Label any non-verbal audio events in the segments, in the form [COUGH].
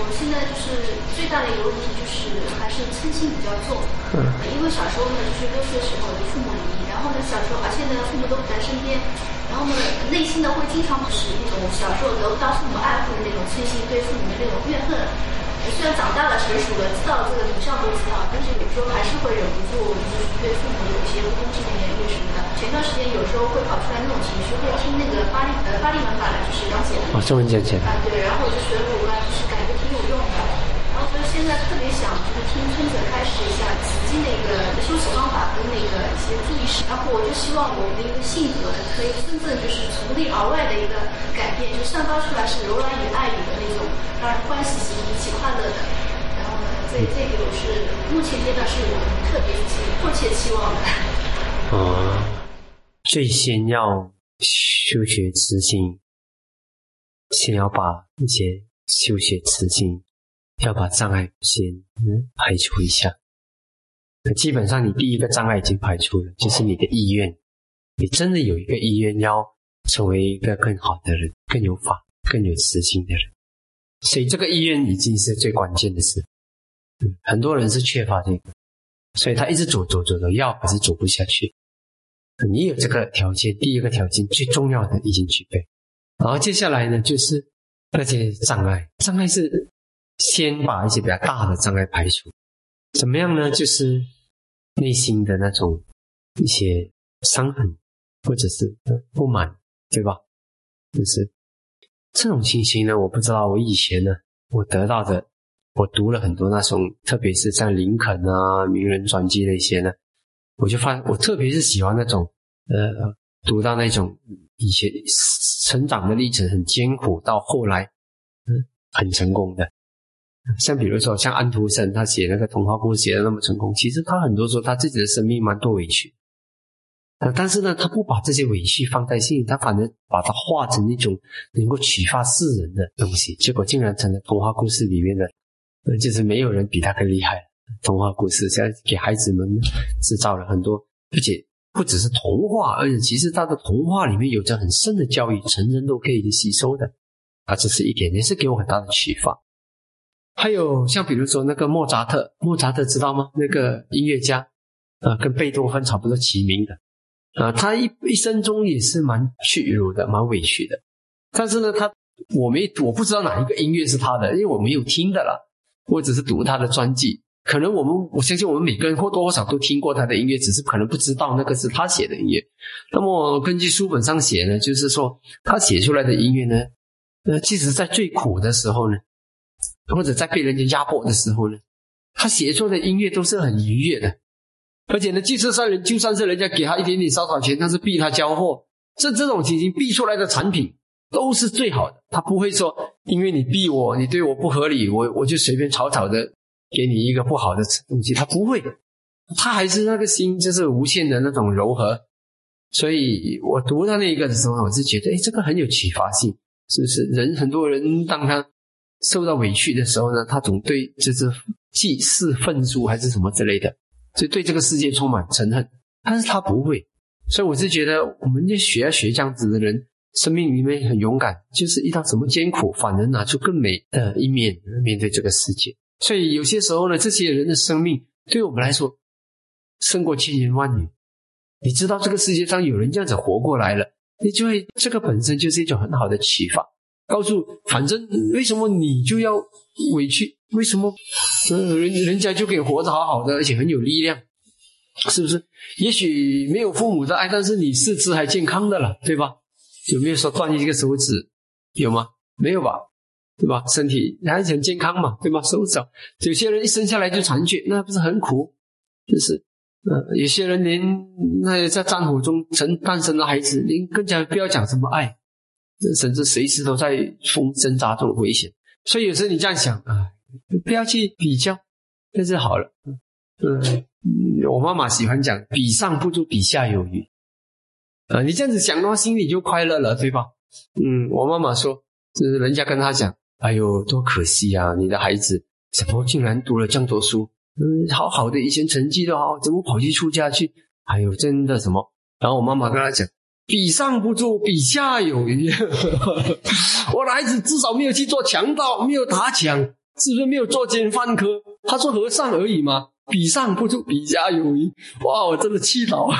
我现在就是最大的一个问题就是还是嗔心比较重。嗯。因为小时候呢，就是六岁的时候父母离异，然后呢小时候，而且呢父母都不在身边，然后呢内心呢会经常是那种小时候得不到父母爱护的那种嗔心，对父母的那种怨恨。虽然长大了成熟了，知道这个以上都知道，但是有时候还是会忍不住，就是对父母有一些不公平的言语什么的。前段时间有时候会跑出来那种情绪，会听那个巴利呃巴利文法的，就是了解哦，中文讲解啊，对，然后我就觉得我就是感觉挺有用的，然后所以现在特别想就是听春者开始一下自己那个修持方法跟那个一些注意事，然后我就希望我的一个性格可以真正就是从内而外的一个改变，就散发出来是柔软与爱与的那种，让人欢喜心、一起快乐的。然后呢，这这个我是目前阶段是我特别期迫切期望的。[LAUGHS] 哦，最先要修学慈心，先要把一些修学慈心，要把障碍先排除一下。基本上你第一个障碍已经排除了，就是你的意愿，你真的有一个意愿要成为一个更好的人，更有法、更有慈心的人。所以这个意愿已经是最关键的事。很多人是缺乏这个，所以他一直走走走走，要还是走不下去。你有这个条件，第一个条件最重要的已经具备，然后接下来呢，就是那些障碍。障碍是先把一些比较大的障碍排除，怎么样呢？就是内心的那种一些伤痕，或者是不满，对吧？就是这种情形呢，我不知道。我以前呢，我得到的，我读了很多那种，特别是像林肯啊、名人传记那些呢。我就发，我特别是喜欢那种，呃，读到那种以前成长的历程很艰苦，到后来，嗯，很成功的。像比如说像安徒生，他写那个童话故事写的那么成功，其实他很多时候他自己的生命蛮多委屈，但是呢，他不把这些委屈放在心里，他反而把它化成一种能够启发世人的东西，结果竟然成了童话故事里面的，呃，就是没有人比他更厉害。童话故事现在给孩子们制造了很多，而且不只是童话，而且其实他的童话里面有着很深的教育，成人都可以去吸收的。啊，这是一点，也是给我很大的启发。还有像比如说那个莫扎特，莫扎特知道吗？那个音乐家，啊，跟贝多芬差不多齐名的，啊，他一一生中也是蛮屈辱的，蛮委屈的。但是呢，他我没我不知道哪一个音乐是他的，因为我没有听的了，我只是读他的传记。可能我们我相信我们每个人或多或少都听过他的音乐，只是可能不知道那个是他写的音乐。那么根据书本上写呢，就是说他写出来的音乐呢，呃，即使在最苦的时候呢，或者在被人家压迫的时候呢，他写出的音乐都是很愉悦的。而且呢，即使是人，就算是人家给他一点点烧烤钱，但是逼他交货，这这种情形逼出来的产品都是最好的。他不会说因为你逼我，你对我不合理，我我就随便草草的。给你一个不好的东西，他不会，他还是那个心就是无限的那种柔和。所以我读到那一个的时候，我是觉得，哎，这个很有启发性，是不是？人很多人当他受到委屈的时候呢，他总对就是祭祀愤怒还是什么之类的，就对这个世界充满憎恨。但是他不会，所以我是觉得，我们要学要学这样子的人，生命里面很勇敢，就是遇到什么艰苦，反而拿出更美的一面面对这个世界。所以有些时候呢，这些人的生命对我们来说胜过千言万语。你知道这个世界上有人这样子活过来了，你就会这个本身就是一种很好的启发。告诉反正为什么你就要委屈？为什么人人家就可以活着好好的，而且很有力量，是不是？也许没有父母的爱，但是你四肢还健康的了，对吧？有没有说断一个手指？有吗？没有吧？对吧？身体还是很健康嘛，对吧？手脚，有些人一生下来就残缺，那不是很苦？就是，呃，有些人连那在战火中成诞生的孩子，您更加不要讲什么爱，甚至随时都在风挣扎中危险。所以有时候你这样想啊，不要去比较，那就好了。嗯，我妈妈喜欢讲“比上不足，比下有余”。啊，你这样子想的话，心里就快乐了，对吧？嗯，我妈妈说，就是人家跟她讲。哎呦，多可惜啊！你的孩子怎么竟然读了这么多书？嗯，好好的，以前成绩都好，怎么跑去出家去？哎呦，真的什么？然后我妈妈跟他讲：“比上不足，比下有余。[LAUGHS] ”我的孩子至少没有去做强盗，没有打抢，是不是没有作奸犯科？他做和尚而已嘛，比上不足，比下有余。哇，我真的气到。[LAUGHS]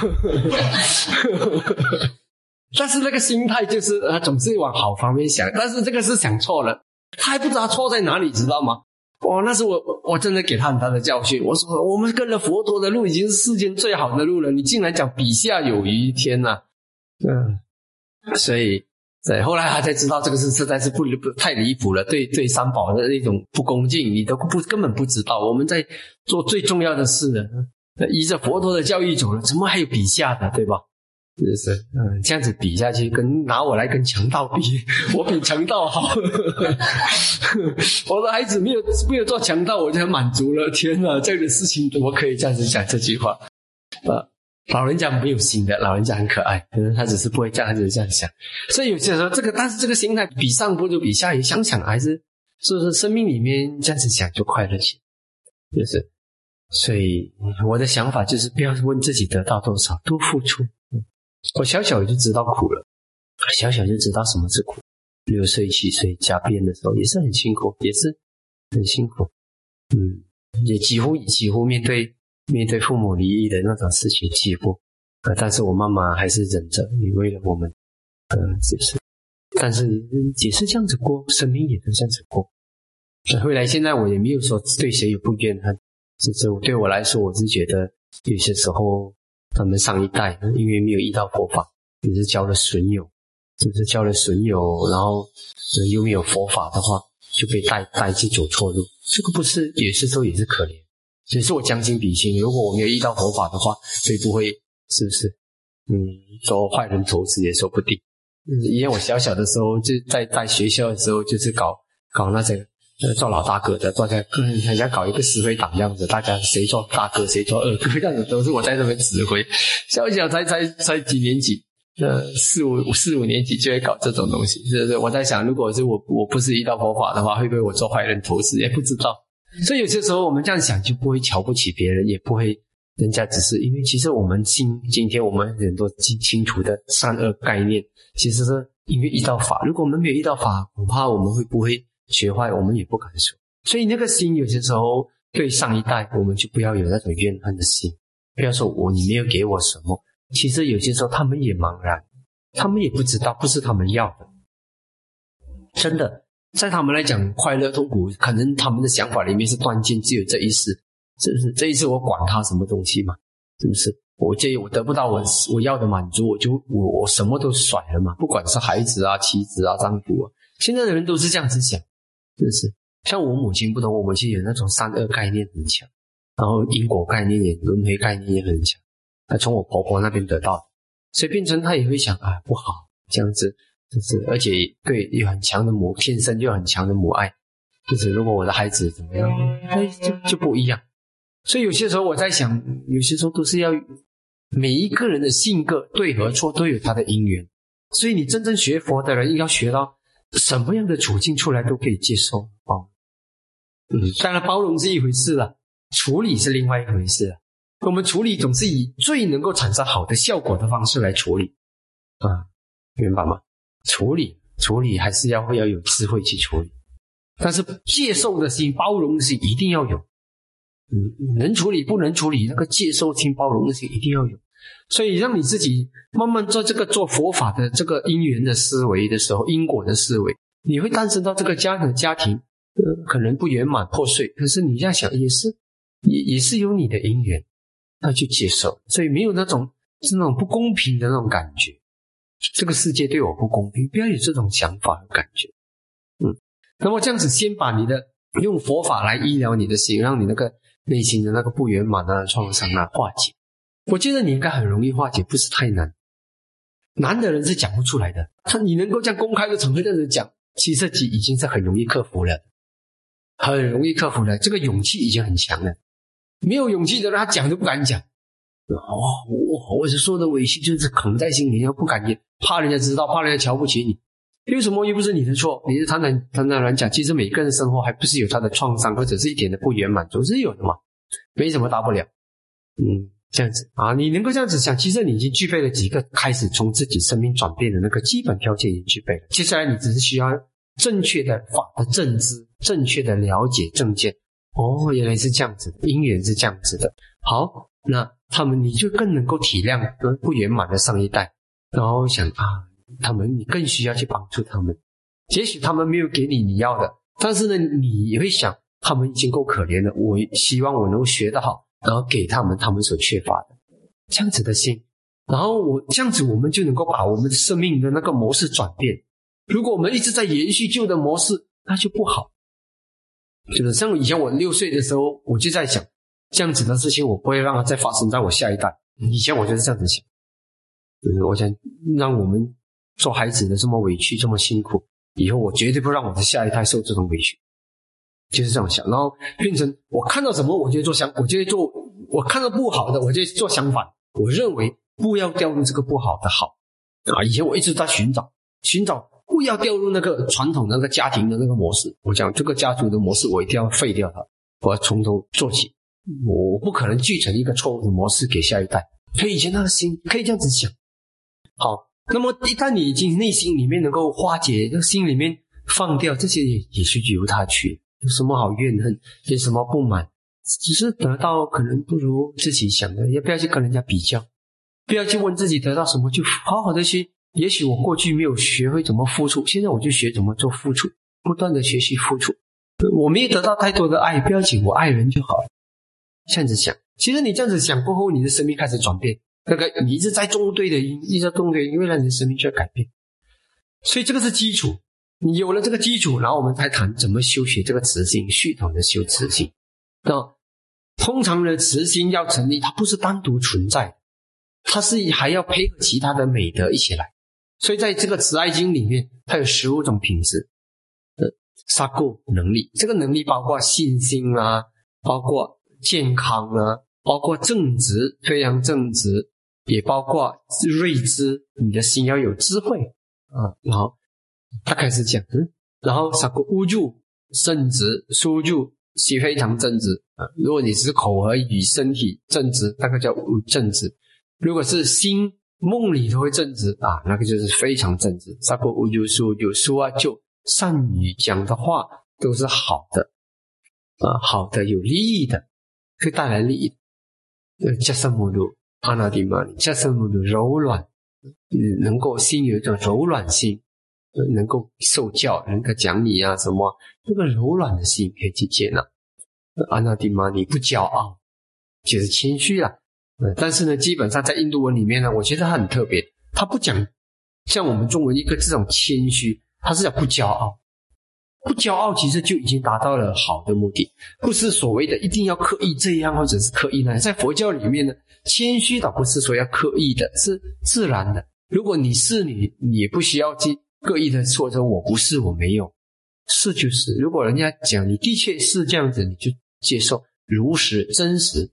但是那个心态就是，他总是往好方面想。但是这个是想错了，他还不知道错在哪里，知道吗？哇，那是我我真的给他很大的教训。我说，我们跟了佛陀的路已经是世间最好的路了，你竟然讲比下有余，天哪！嗯，所以。对，后来他才知道这个是实在是不不太离谱了，对对三宝的那种不恭敬，你都不根本不知道。我们在做最重要的事呢，依着佛陀的教育走了，怎么还有比下的，对吧？是是，嗯，这样子比下去，跟拿我来跟强盗比，[LAUGHS] 我比强盗好。[LAUGHS] 我的孩子没有没有做强盗，我就很满足了。天哪，这样的事情怎么可以这样子讲这句话？啊。老人家没有心的，老人家很可爱，可能他只是不会这样，他只是这样想。所以有些时候，这个但是这个心态比上不如比下，也想想还是是不是生命里面这样子想就快乐些，就是。所以我的想法就是，不要问自己得到多少，多付出。我小小就知道苦了，小小就知道什么是苦。六岁七岁加变的时候也是很辛苦，也是很辛苦。嗯，也几乎几乎面对。面对父母离异的那种事情，几乎，呃，但是我妈妈还是忍着，你为了我们，呃，只是？但是也是这样子过，生命也是这样子过。后来现在我也没有说对谁有不怨恨，只是对我来说，我是觉得有些时候他们上一代因为没有遇到佛法，也是交了损友，就是交了损友，然后又没有佛法的话，就被带带去走错路，这个不是有些时候也是可怜。其实我将心比心，如果我没有遇到佛法的话，会不会是不是？嗯，做坏人投资也说不定。因为我小小的时候就在在学校的时候，就是搞搞那些呃做老大哥的，大家跟人家搞一个指挥党这样子，大家谁做大哥谁做二哥这样子，都是我在那边指挥。小小才才才几年级，呃四五四五年级就会搞这种东西，是不是？我在想，如果是我我不是遇到佛法的话，会不会我做坏人投资也不知道。所以有些时候我们这样想，就不会瞧不起别人，也不会人家只是因为其实我们今今天我们很多清清楚的善恶概念，其实是因为一道法。如果我们没有一道法，恐怕我们会不会学坏，我们也不敢说。所以那个心有些时候对上一代，我们就不要有那种怨恨的心。不要说我你没有给我什么，其实有些时候他们也茫然，他们也不知道，不是他们要的，真的。在他们来讲，快乐痛苦，可能他们的想法里面是关键，只有这一世，是不是？这一次我管他什么东西嘛？是不是？我这我得不到我我要的满足，我就我我什么都甩了嘛？不管是孩子啊、妻子啊、丈夫啊，现在的人都是这样子想，是不是？像我母亲不同，我母亲有那种善恶概念很强，然后因果概念也轮回概念也很强，她从我婆婆那边得到，所以变成她也会想啊，不好这样子。就是，而且对有很强的母，天生就很强的母爱。就是如果我的孩子怎么样，哎，就就不一样。所以有些时候我在想，有些时候都是要每一个人的性格对和错都有他的因缘。所以你真正学佛的人，应该学到什么样的处境出来都可以接受哦。嗯，当然包容是一回事了，处理是另外一回事。我们处理总是以最能够产生好的效果的方式来处理啊，明白吗？处理处理还是要要有智慧去处理，但是接受的心、包容的心一定要有。嗯，能处理不能处理，那个接受心、包容的心一定要有。所以让你自己慢慢做这个做佛法的这个因缘的思维的时候，因果的思维，你会诞生到这个家的家庭，可能不圆满破碎，可是你这样想也是，也也是有你的因缘，那就接受，所以没有那种是那种不公平的那种感觉。这个世界对我不公平，不要有这种想法和感觉。嗯，那么这样子，先把你的用佛法来医疗你的心，让你那个内心的那个不圆满的、创伤啊化解。我觉得你应该很容易化解，不是太难。难的人是讲不出来的。他你能够在公开的场合这样子讲，其实已已经是很容易克服了，很容易克服了。这个勇气已经很强了。没有勇气的人，他讲都不敢讲。哦，我我是说的委屈，就是扛在心里，又不敢言，怕人家知道，怕人家瞧不起你。为什么又不是你的错？你是坦坦坦坦然讲，其实每个人生活还不是有他的创伤，或者是一点的不圆满，总是有的嘛，没什么大不了。嗯，这样子啊，你能够这样子想，其实你已经具备了几个开始从自己生命转变的那个基本条件，已经具备了。接下来你只是需要正确的法的正知，正确的了解正见。哦，原来是这样子，因缘是这样子的。好，那他们你就更能够体谅不圆满的上一代，然后想啊，他们你更需要去帮助他们。也许他们没有给你你要的，但是呢，你也会想，他们已经够可怜了。我希望我能够学得好，然后给他们他们所缺乏的这样子的心。然后我这样子，我们就能够把我们生命的那个模式转变。如果我们一直在延续旧的模式，那就不好。就是像以前我六岁的时候，我就在想，这样子的事情我不会让它再发生在我下一代。以前我就是这样子想，就是我想让我们做孩子的这么委屈，这么辛苦。以后我绝对不让我的下一代受这种委屈，就是这样想。然后变成我看到什么，我就做相，我就做我看到不好的，我就做相反。我认为不要掉入这个不好的好啊。以前我一直在寻找，寻找不要掉入那个传统那个家庭的那个模式。我讲这个家族的模式，我一定要废掉它，我要从头做起。我不可能继承一个错误的模式给下一代。所以以前那个心可以这样子想，好。那么，一旦你已经内心里面能够化解，这心里面放掉这些，也也是由他去，有什么好怨恨，有什么不满，只是得到可能不如自己想的，也不要去跟人家比较，不要去问自己得到什么，就好好的去。也许我过去没有学会怎么付出，现在我就学怎么做付出，不断的学习付出。我没有得到太多的爱，不要紧，我爱人就好。这样子想，其实你这样子想过后，你的生命开始转变。那个你一直在种对的，一直在种对，因为让你的生命就要改变，所以这个是基础。你有了这个基础，然后我们才谈怎么修学这个慈心，系统的修慈心。那通常的慈心要成立，它不是单独存在，它是还要配合其他的美德一起来。所以在这个慈爱经里面，它有十五种品质的杀过能力。这个能力包括信心啊，包括健康啊。包括正直，非常正直，也包括睿智。你的心要有智慧啊。然后他开始讲，嗯，然后啥个乌住正直，苏住是非常正直啊。如果你是口和语、身体正直，那个叫正直；如果是心梦里都会正直啊，那个就是非常正直。啥个乌住苏就苏啊，就善语讲的话都是好的啊，好的有利益的，会带来利益。加什么度阿那迪玛尼，加什么度柔软，能够心有一种柔软心，能够受教，能够讲你啊什么，这个柔软的心可以去接纳。阿那迪玛尼不骄傲，就是谦虚了。但是呢，基本上在印度文里面呢，我觉得它很特别，它不讲像我们中文一个这种谦虚，它是讲不骄傲。不骄傲，其实就已经达到了好的目的，不是所谓的一定要刻意这样，或者是刻意那样。在佛教里面呢，谦虚倒不是说要刻意的，是自然的。如果你是你，你也不需要去刻意的说着我不是，我没有，是就是。如果人家讲你的确是这样子，你就接受如实真实。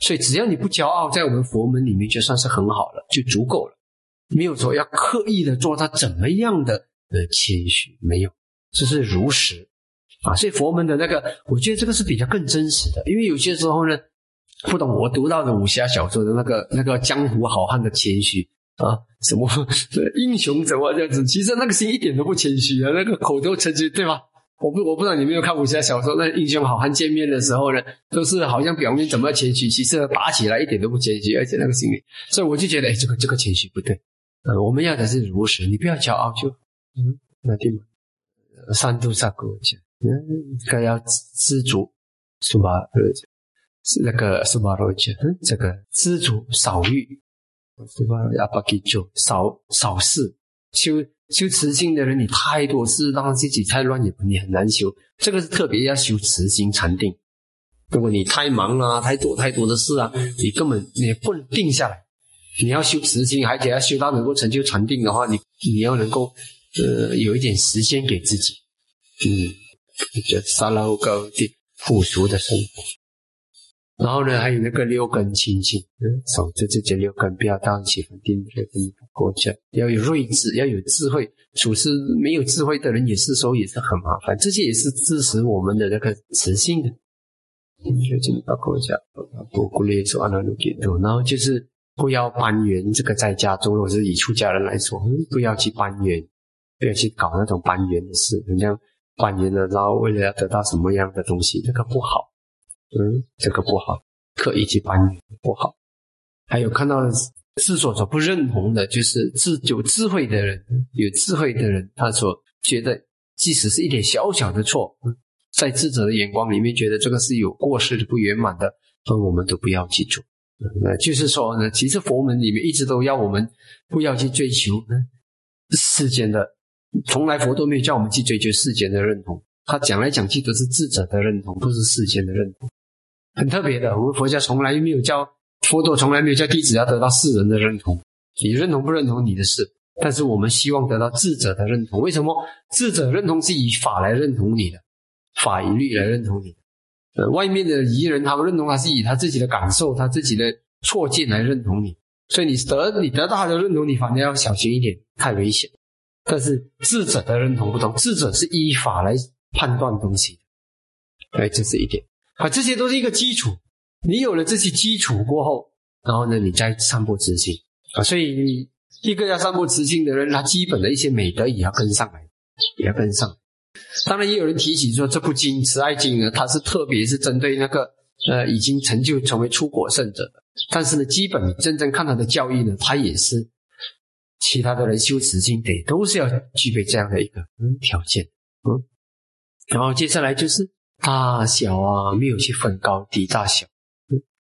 所以只要你不骄傲，在我们佛门里面就算是很好了，就足够了。没有说要刻意的做他怎么样的呃谦虚，没有。这是如实啊，所以佛门的那个，我觉得这个是比较更真实的。因为有些时候呢，不懂我读到的武侠小说的那个那个江湖好汉的谦虚啊，什么 [LAUGHS] 英雄怎么这样子，其实那个心一点都不谦虚啊，那个口头谦虚，对吧？我不我不知道你没有看武侠小说，那英雄好汉见面的时候呢，都是好像表面怎么谦虚，其实打起来一点都不谦虚，而且那个心里，所以我就觉得，哎，这个这个谦虚不对，呃，我们要的是如实，你不要骄傲就，嗯，那对吗？三度萨古讲，嗯，该要知足，是吧？呃，那个是吧？罗讲，嗯，这个知足少欲，是吧？要不给就少少事，修修慈心的人，你太多事，让自己太乱，也你很难修。这个是特别要修慈心禅定。如果你太忙了，太多太多的事啊，你根本你不能定下来。你要修慈心，而且要修到能够成就禅定的话，你你要能够。呃，有一点时间给自己，嗯，就沙拉高的朴素的生活。然后呢，还有那个六根清净，嗯，守着这些六根，不要荡起反定这个国家，要有睿智，要有智慧。处事没有智慧的人，也是说也是很麻烦。这些也是支持我们的那个磁性的。就这个国家，不鼓励说阿那鲁给多，然后就是不要攀缘。这个在家中，或者是以出家人来说，不要去攀缘。不要去搞那种攀缘的事，人家攀缘了，然后为了要得到什么样的东西，这个不好，嗯，这个不好，刻意去攀缘不好。还有看到自所所不认同的，就是智有智慧的人，有智慧的人，他所觉得，即使是一点小小的错，在智者的眼光里面，觉得这个是有过失的、不圆满的，那我们都不要去做。那就是说呢，其实佛门里面一直都要我们不要去追求世间的，从来佛都没有叫我们去追求世间的认同。他讲来讲去都是智者的认同，不是世间的认同。很特别的，我们佛教从来没有教佛陀从来没有叫弟子要得到世人的认同，你认同不认同你的事。但是我们希望得到智者的认同。为什么智者认同是以法来认同你的，法以律来认同你？呃，外面的疑人，他们认同他是以他自己的感受、他自己的错见来认同你，所以你得你得到他的认同，你反正要小心一点，太危险。但是智者的认同不同，智者是依法来判断东西的，哎，这是一点。啊，这些都是一个基础。你有了这些基础过后，然后呢，你再散布自信啊。所以一个要散布自信的人，他基本的一些美德也要跟上来，也要跟上。当然，也有人提起说，这部经《慈爱经》呢，它是特别是针对那个呃已经成就成为出果圣者。但是呢，基本真正看他的教义呢，他也是其他的人修慈经得都是要具备这样的一个条件嗯。然后接下来就是大小啊，没有去分高低大小，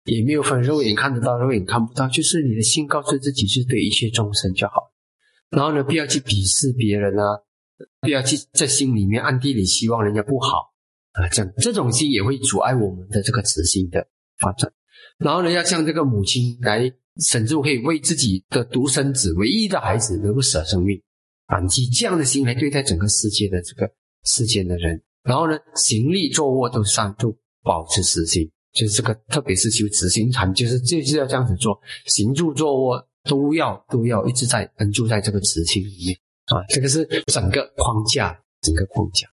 也没有分肉眼看得到肉眼看不到，就是你的心告诉自己是对一切众生就好。然后呢，不要去鄙视别人啊。不要去在心里面暗地里希望人家不好啊，这样这种心也会阻碍我们的这个慈心的发展。然后呢，要像这个母亲来，甚至可以为自己的独生子、唯一的孩子能够舍生命，啊，以这样的心来对待整个世界的这个世间的人。然后呢，行立坐卧都上都保持慈心，就是这个，特别是修慈心禅，就是就是要这样子做，行住坐卧都要都要一直在安住在这个慈心里面。啊，这个是整个框架，整个框架。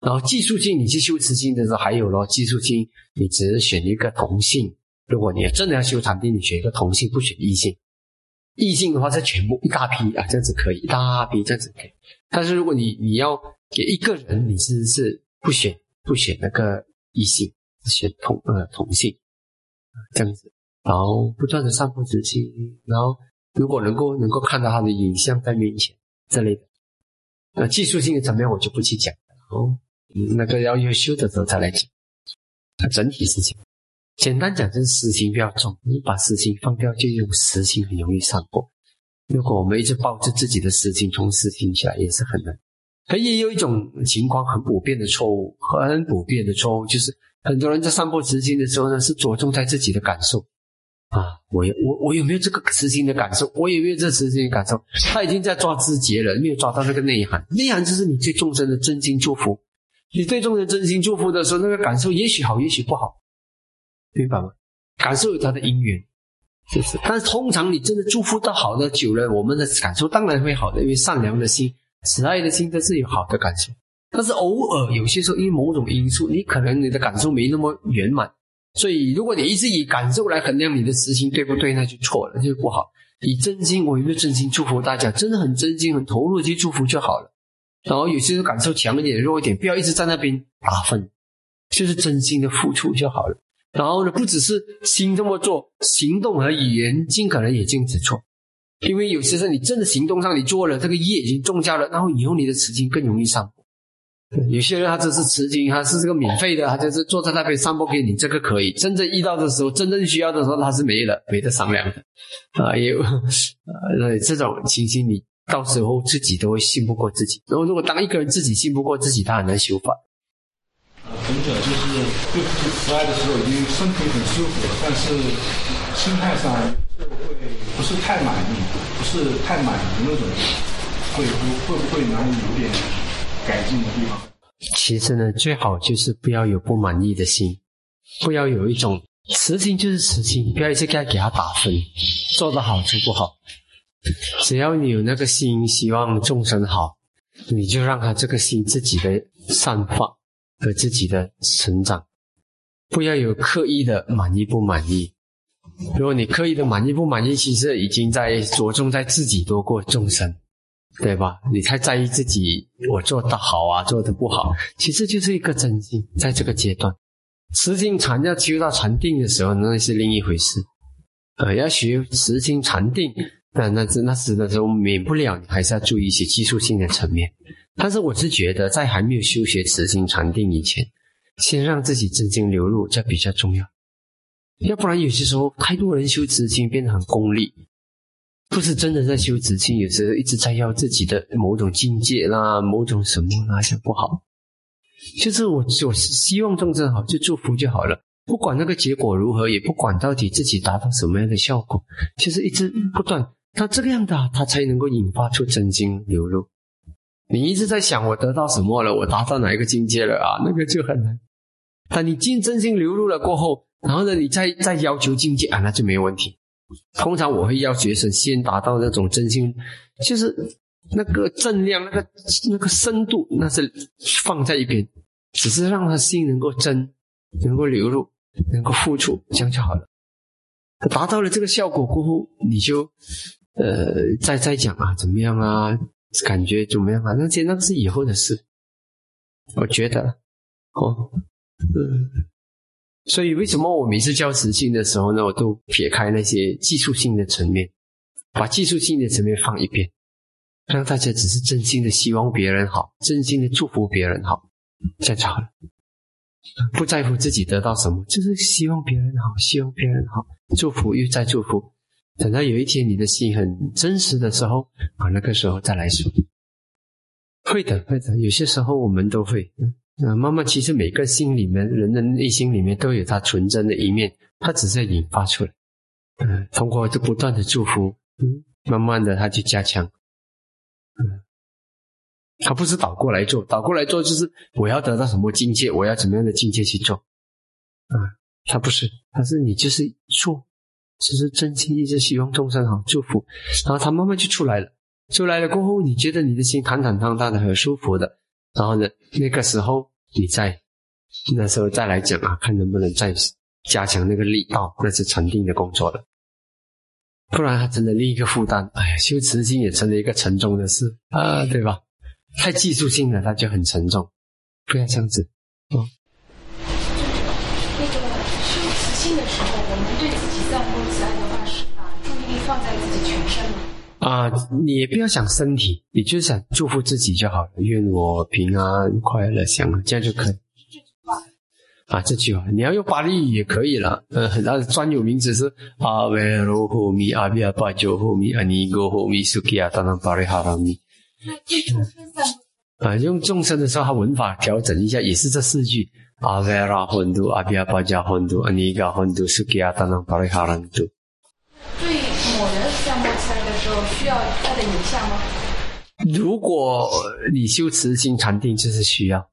然后技术性，你去修持心的时候，还有咯，技术性，你只是选一个同性。如果你真的要修禅定，你选一个同性，不选异性。异性的话，是全部一大批啊，这样子可以，一大批这样子可以。但是如果你你要给一个人，你是是不选不选那个异性，选同呃同性，这样子。然后不断的散布自信，然后如果能够能够看到他的影像在面前。这类的，那技术性的层面我就不去讲了哦，那个要优修的时候再来讲。整体事情，简单讲就是私心比较重，你把私心放掉，就用实心很容易上过。如果我们一直抱着自己的私心从私心起来，也是很难。可也有一种情况很普遍的错误，很普遍的错误就是很多人在散播私心的时候呢，是着重在自己的感受。啊，我有我我有没有这个私心的感受？我有没有这私心的感受？他已经在抓枝节了，没有抓到那个内涵。内涵就是你对众生的真心祝福。你对众生真心祝福的时候，那个感受也许好，也许不好，明白吗？感受有它的因缘，是不是？但是通常你真的祝福到好的久了，我们的感受当然会好的，因为善良的心、慈爱的心都是有好的感受。但是偶尔有些时候因为某种因素，你可能你的感受没那么圆满。所以，如果你一直以感受来衡量你的实心对不对，那就错了，就不好。以真心，我有没有真心祝福大家？真的很真心、很投入去祝福就好了。然后有些时候感受强一点、弱一点，不要一直在那边打分，就是真心的付出就好了。然后呢，不只是心这么做，行动和语言尽可能也禁止错，因为有些时候你真的行动上你做了，这个业已经种下了，然后以后你的慈心更容易上。有些人他只是持经，他是这个免费的，他就是坐在那边散播给你，这个可以。真正遇到的时候，真正需要的时候，他是没了，没得商量的。啊，有啊，这种情形，你到时候自己都会信不过自己。然后，如果当一个人自己信不过自己，他很难修法。呃，本者就是对自己慈爱的时候，已经身体很舒服了，但是心态上会不是太满意，不是太满足那种，会不会不会哪里有点？改进的地方，其实呢，最好就是不要有不满意的心，不要有一种慈心就是慈心，不要一直该给他打分，做得好就不好。只要你有那个心，希望众生好，你就让他这个心自己的散发和自己的成长，不要有刻意的满意不满意。如果你刻意的满意不满意，其实已经在着重在自己多过众生。对吧？你太在意自己，我做的好啊，做的不好，其实就是一个真心。在这个阶段，慈心禅要修到禅定的时候，那是另一回事。呃，要学慈心禅定，那那那是那时候免不了，你还是要注意一些技术性的层面。但是我是觉得，在还没有修学慈心禅定以前，先让自己真心流入，这比较重要。要不然有些时候，太多人修慈心变得很功利。不是真的在修慈心，有时候一直在要自己的某种境界啦，某种什么啦，这不好。就是我，我希望众生好，就祝福就好了，不管那个结果如何，也不管到底自己达到什么样的效果，就是一直不断。他这个样的，他才能够引发出真经流入。你一直在想我得到什么了，我达到哪一个境界了啊？那个就很难。但你进真心流露了过后，然后呢，你再再要求境界啊，那就没有问题。通常我会要学生先达到那种真心，就是那个正量、那个那个深度，那是放在一边，只是让他心能够真，能够流入，能够付出，这样就好了。达到了这个效果过后，你就呃再再讲啊，怎么样啊？感觉怎么样啊？那些那是以后的事，我觉得哦，嗯。所以，为什么我每次教实性的时候呢，我都撇开那些技术性的层面，把技术性的层面放一边，让大家只是真心的希望别人好，真心的祝福别人好，这样就好了。不在乎自己得到什么，就是希望别人好，希望别人好，祝福又再祝福。等到有一天你的心很真实的时候啊，那个时候再来说。会的，会的，有些时候我们都会。那慢慢，其实每个心里面，人的内心里面都有他纯真的一面，他只是引发出来。嗯，通过这不断的祝福，嗯，慢慢的他就加强。嗯，他不是倒过来做，倒过来做就是我要得到什么境界，我要怎么样的境界去做。啊，他不是，他是你就是做，只是真心一直希望众生好，祝福，然后他慢慢就出来了。出来了过后，你觉得你的心坦坦荡荡的，很舒服的。然后呢，那个时候你再那时候再来讲啊，看能不能再加强那个力道，那是禅定的工作了。不然他真的另一个负担，哎呀，修持心也成了一个沉重的事啊，对吧？太技术性了，它就很沉重，不要这样子。哦。那个修慈心的时候，我们对自己散播慈爱的话，是把注意力放在自己全身吗？啊，你也不要想身体，你就想祝福自己就好了。愿我平安快乐，想这样就可以。啊，这句话你要用巴利语也可以了。呃，它的专有名词是阿维罗霍米阿比阿巴九霍米阿尼戈霍米苏基亚当当巴利哈拉米。啊，用众生的时候，它文法调整一下，也是这四句：阿维拉混度阿比阿巴加混度阿尼嘎混度苏基亚当当巴利哈拉米。对某人散播慈爱的时候，需要他的影像吗？如果你修慈心禅定，就是需要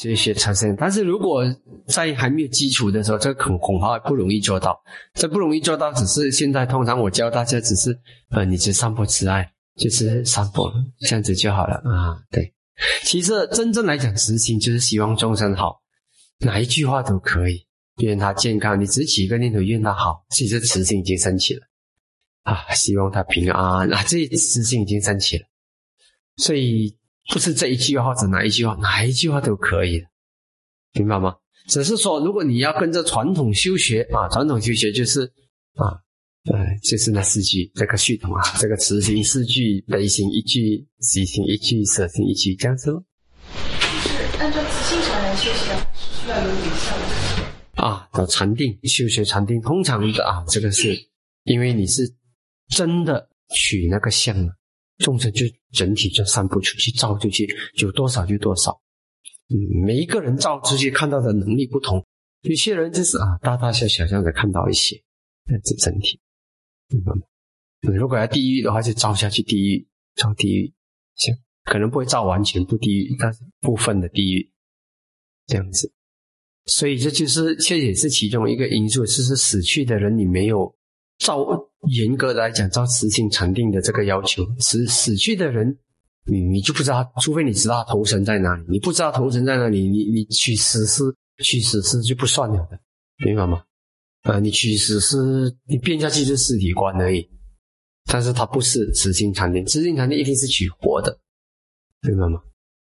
学学禅心。但是如果在还没有基础的时候，这恐恐怕不容易做到。这不容易做到，只是现在通常我教大家，只是呃，你只散播慈爱，就是散播这样子就好了啊。对，其实真正来讲，慈心就是希望众生好，哪一句话都可以，愿他健康。你只起一个念头，愿他好，其实慈心已经升起了。啊，希望他平安啊！这私心已经升起了，所以不是这一句话或者哪一句话，哪一句话都可以，明白吗？只是说，如果你要跟着传统修学啊，传统修学就是啊，呃，就是那四句这个系统啊，这个慈心四句，悲心一句，喜心一句，舍心一句，这样子咯。就是按照慈心禅来修学，需要有影效的。啊，到禅定修学禅定，通常的啊，这个是因为你是。真的取那个相了，众生就整体就散布出去，照出去，有多少就多少。嗯，每一个人照出去看到的能力不同，有些人就是啊，大大小小这样子看到一些，但这整体。嗯，如果要地狱的话，就照下去地狱，照地狱，行，可能不会照完全不地狱，但是部分的地狱这样子。所以这就是这也是其中一个因素，就是死去的人你没有。照严格来讲，照慈心禅定的这个要求，死死去的人，你你就不知道，除非你知道他头神在哪里，你不知道头神在哪里，你你取死尸，取死尸就不算了的，明白吗？啊，你取死尸，你变下去是尸体观而已，但是它不是慈心禅定，慈心禅定一定是取活的，明白吗？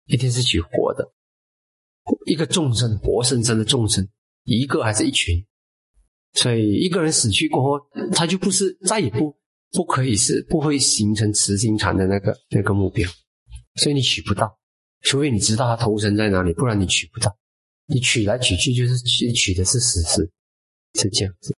一定是取活的，一个众生活生生的众生，一个还是一群？所以一个人死去过后，他就不是再也不不可以是不会形成慈心禅的那个那个目标，所以你取不到，除非你知道他投生在哪里，不然你取不到。你取来取去就是取取的是死尸，是这样子。